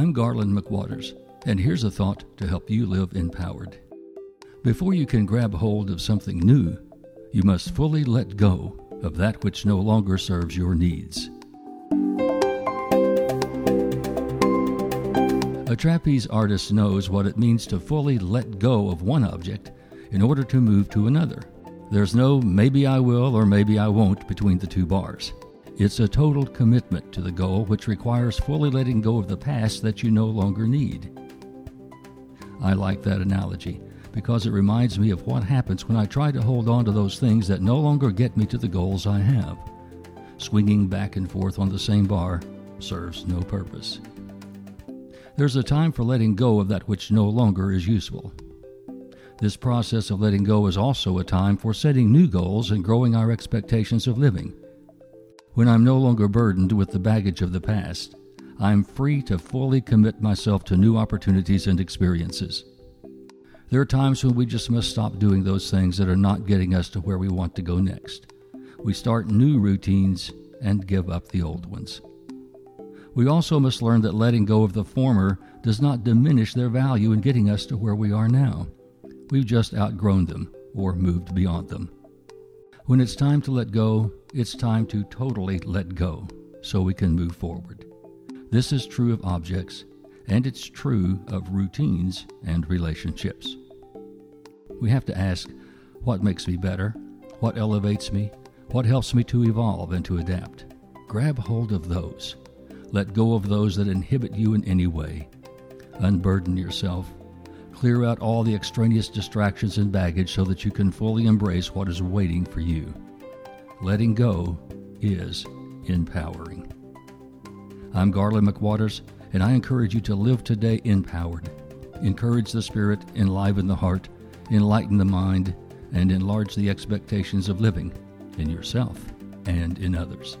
I'm Garland McWaters, and here's a thought to help you live empowered. Before you can grab hold of something new, you must fully let go of that which no longer serves your needs. A trapeze artist knows what it means to fully let go of one object in order to move to another. There's no maybe I will or maybe I won't between the two bars. It's a total commitment to the goal which requires fully letting go of the past that you no longer need. I like that analogy because it reminds me of what happens when I try to hold on to those things that no longer get me to the goals I have. Swinging back and forth on the same bar serves no purpose. There's a time for letting go of that which no longer is useful. This process of letting go is also a time for setting new goals and growing our expectations of living. When I'm no longer burdened with the baggage of the past, I'm free to fully commit myself to new opportunities and experiences. There are times when we just must stop doing those things that are not getting us to where we want to go next. We start new routines and give up the old ones. We also must learn that letting go of the former does not diminish their value in getting us to where we are now. We've just outgrown them or moved beyond them. When it's time to let go, it's time to totally let go so we can move forward. This is true of objects, and it's true of routines and relationships. We have to ask what makes me better, what elevates me, what helps me to evolve and to adapt. Grab hold of those. Let go of those that inhibit you in any way. Unburden yourself. Clear out all the extraneous distractions and baggage so that you can fully embrace what is waiting for you. Letting go is empowering. I'm Garland McWaters, and I encourage you to live today empowered. Encourage the spirit, enliven the heart, enlighten the mind, and enlarge the expectations of living in yourself and in others.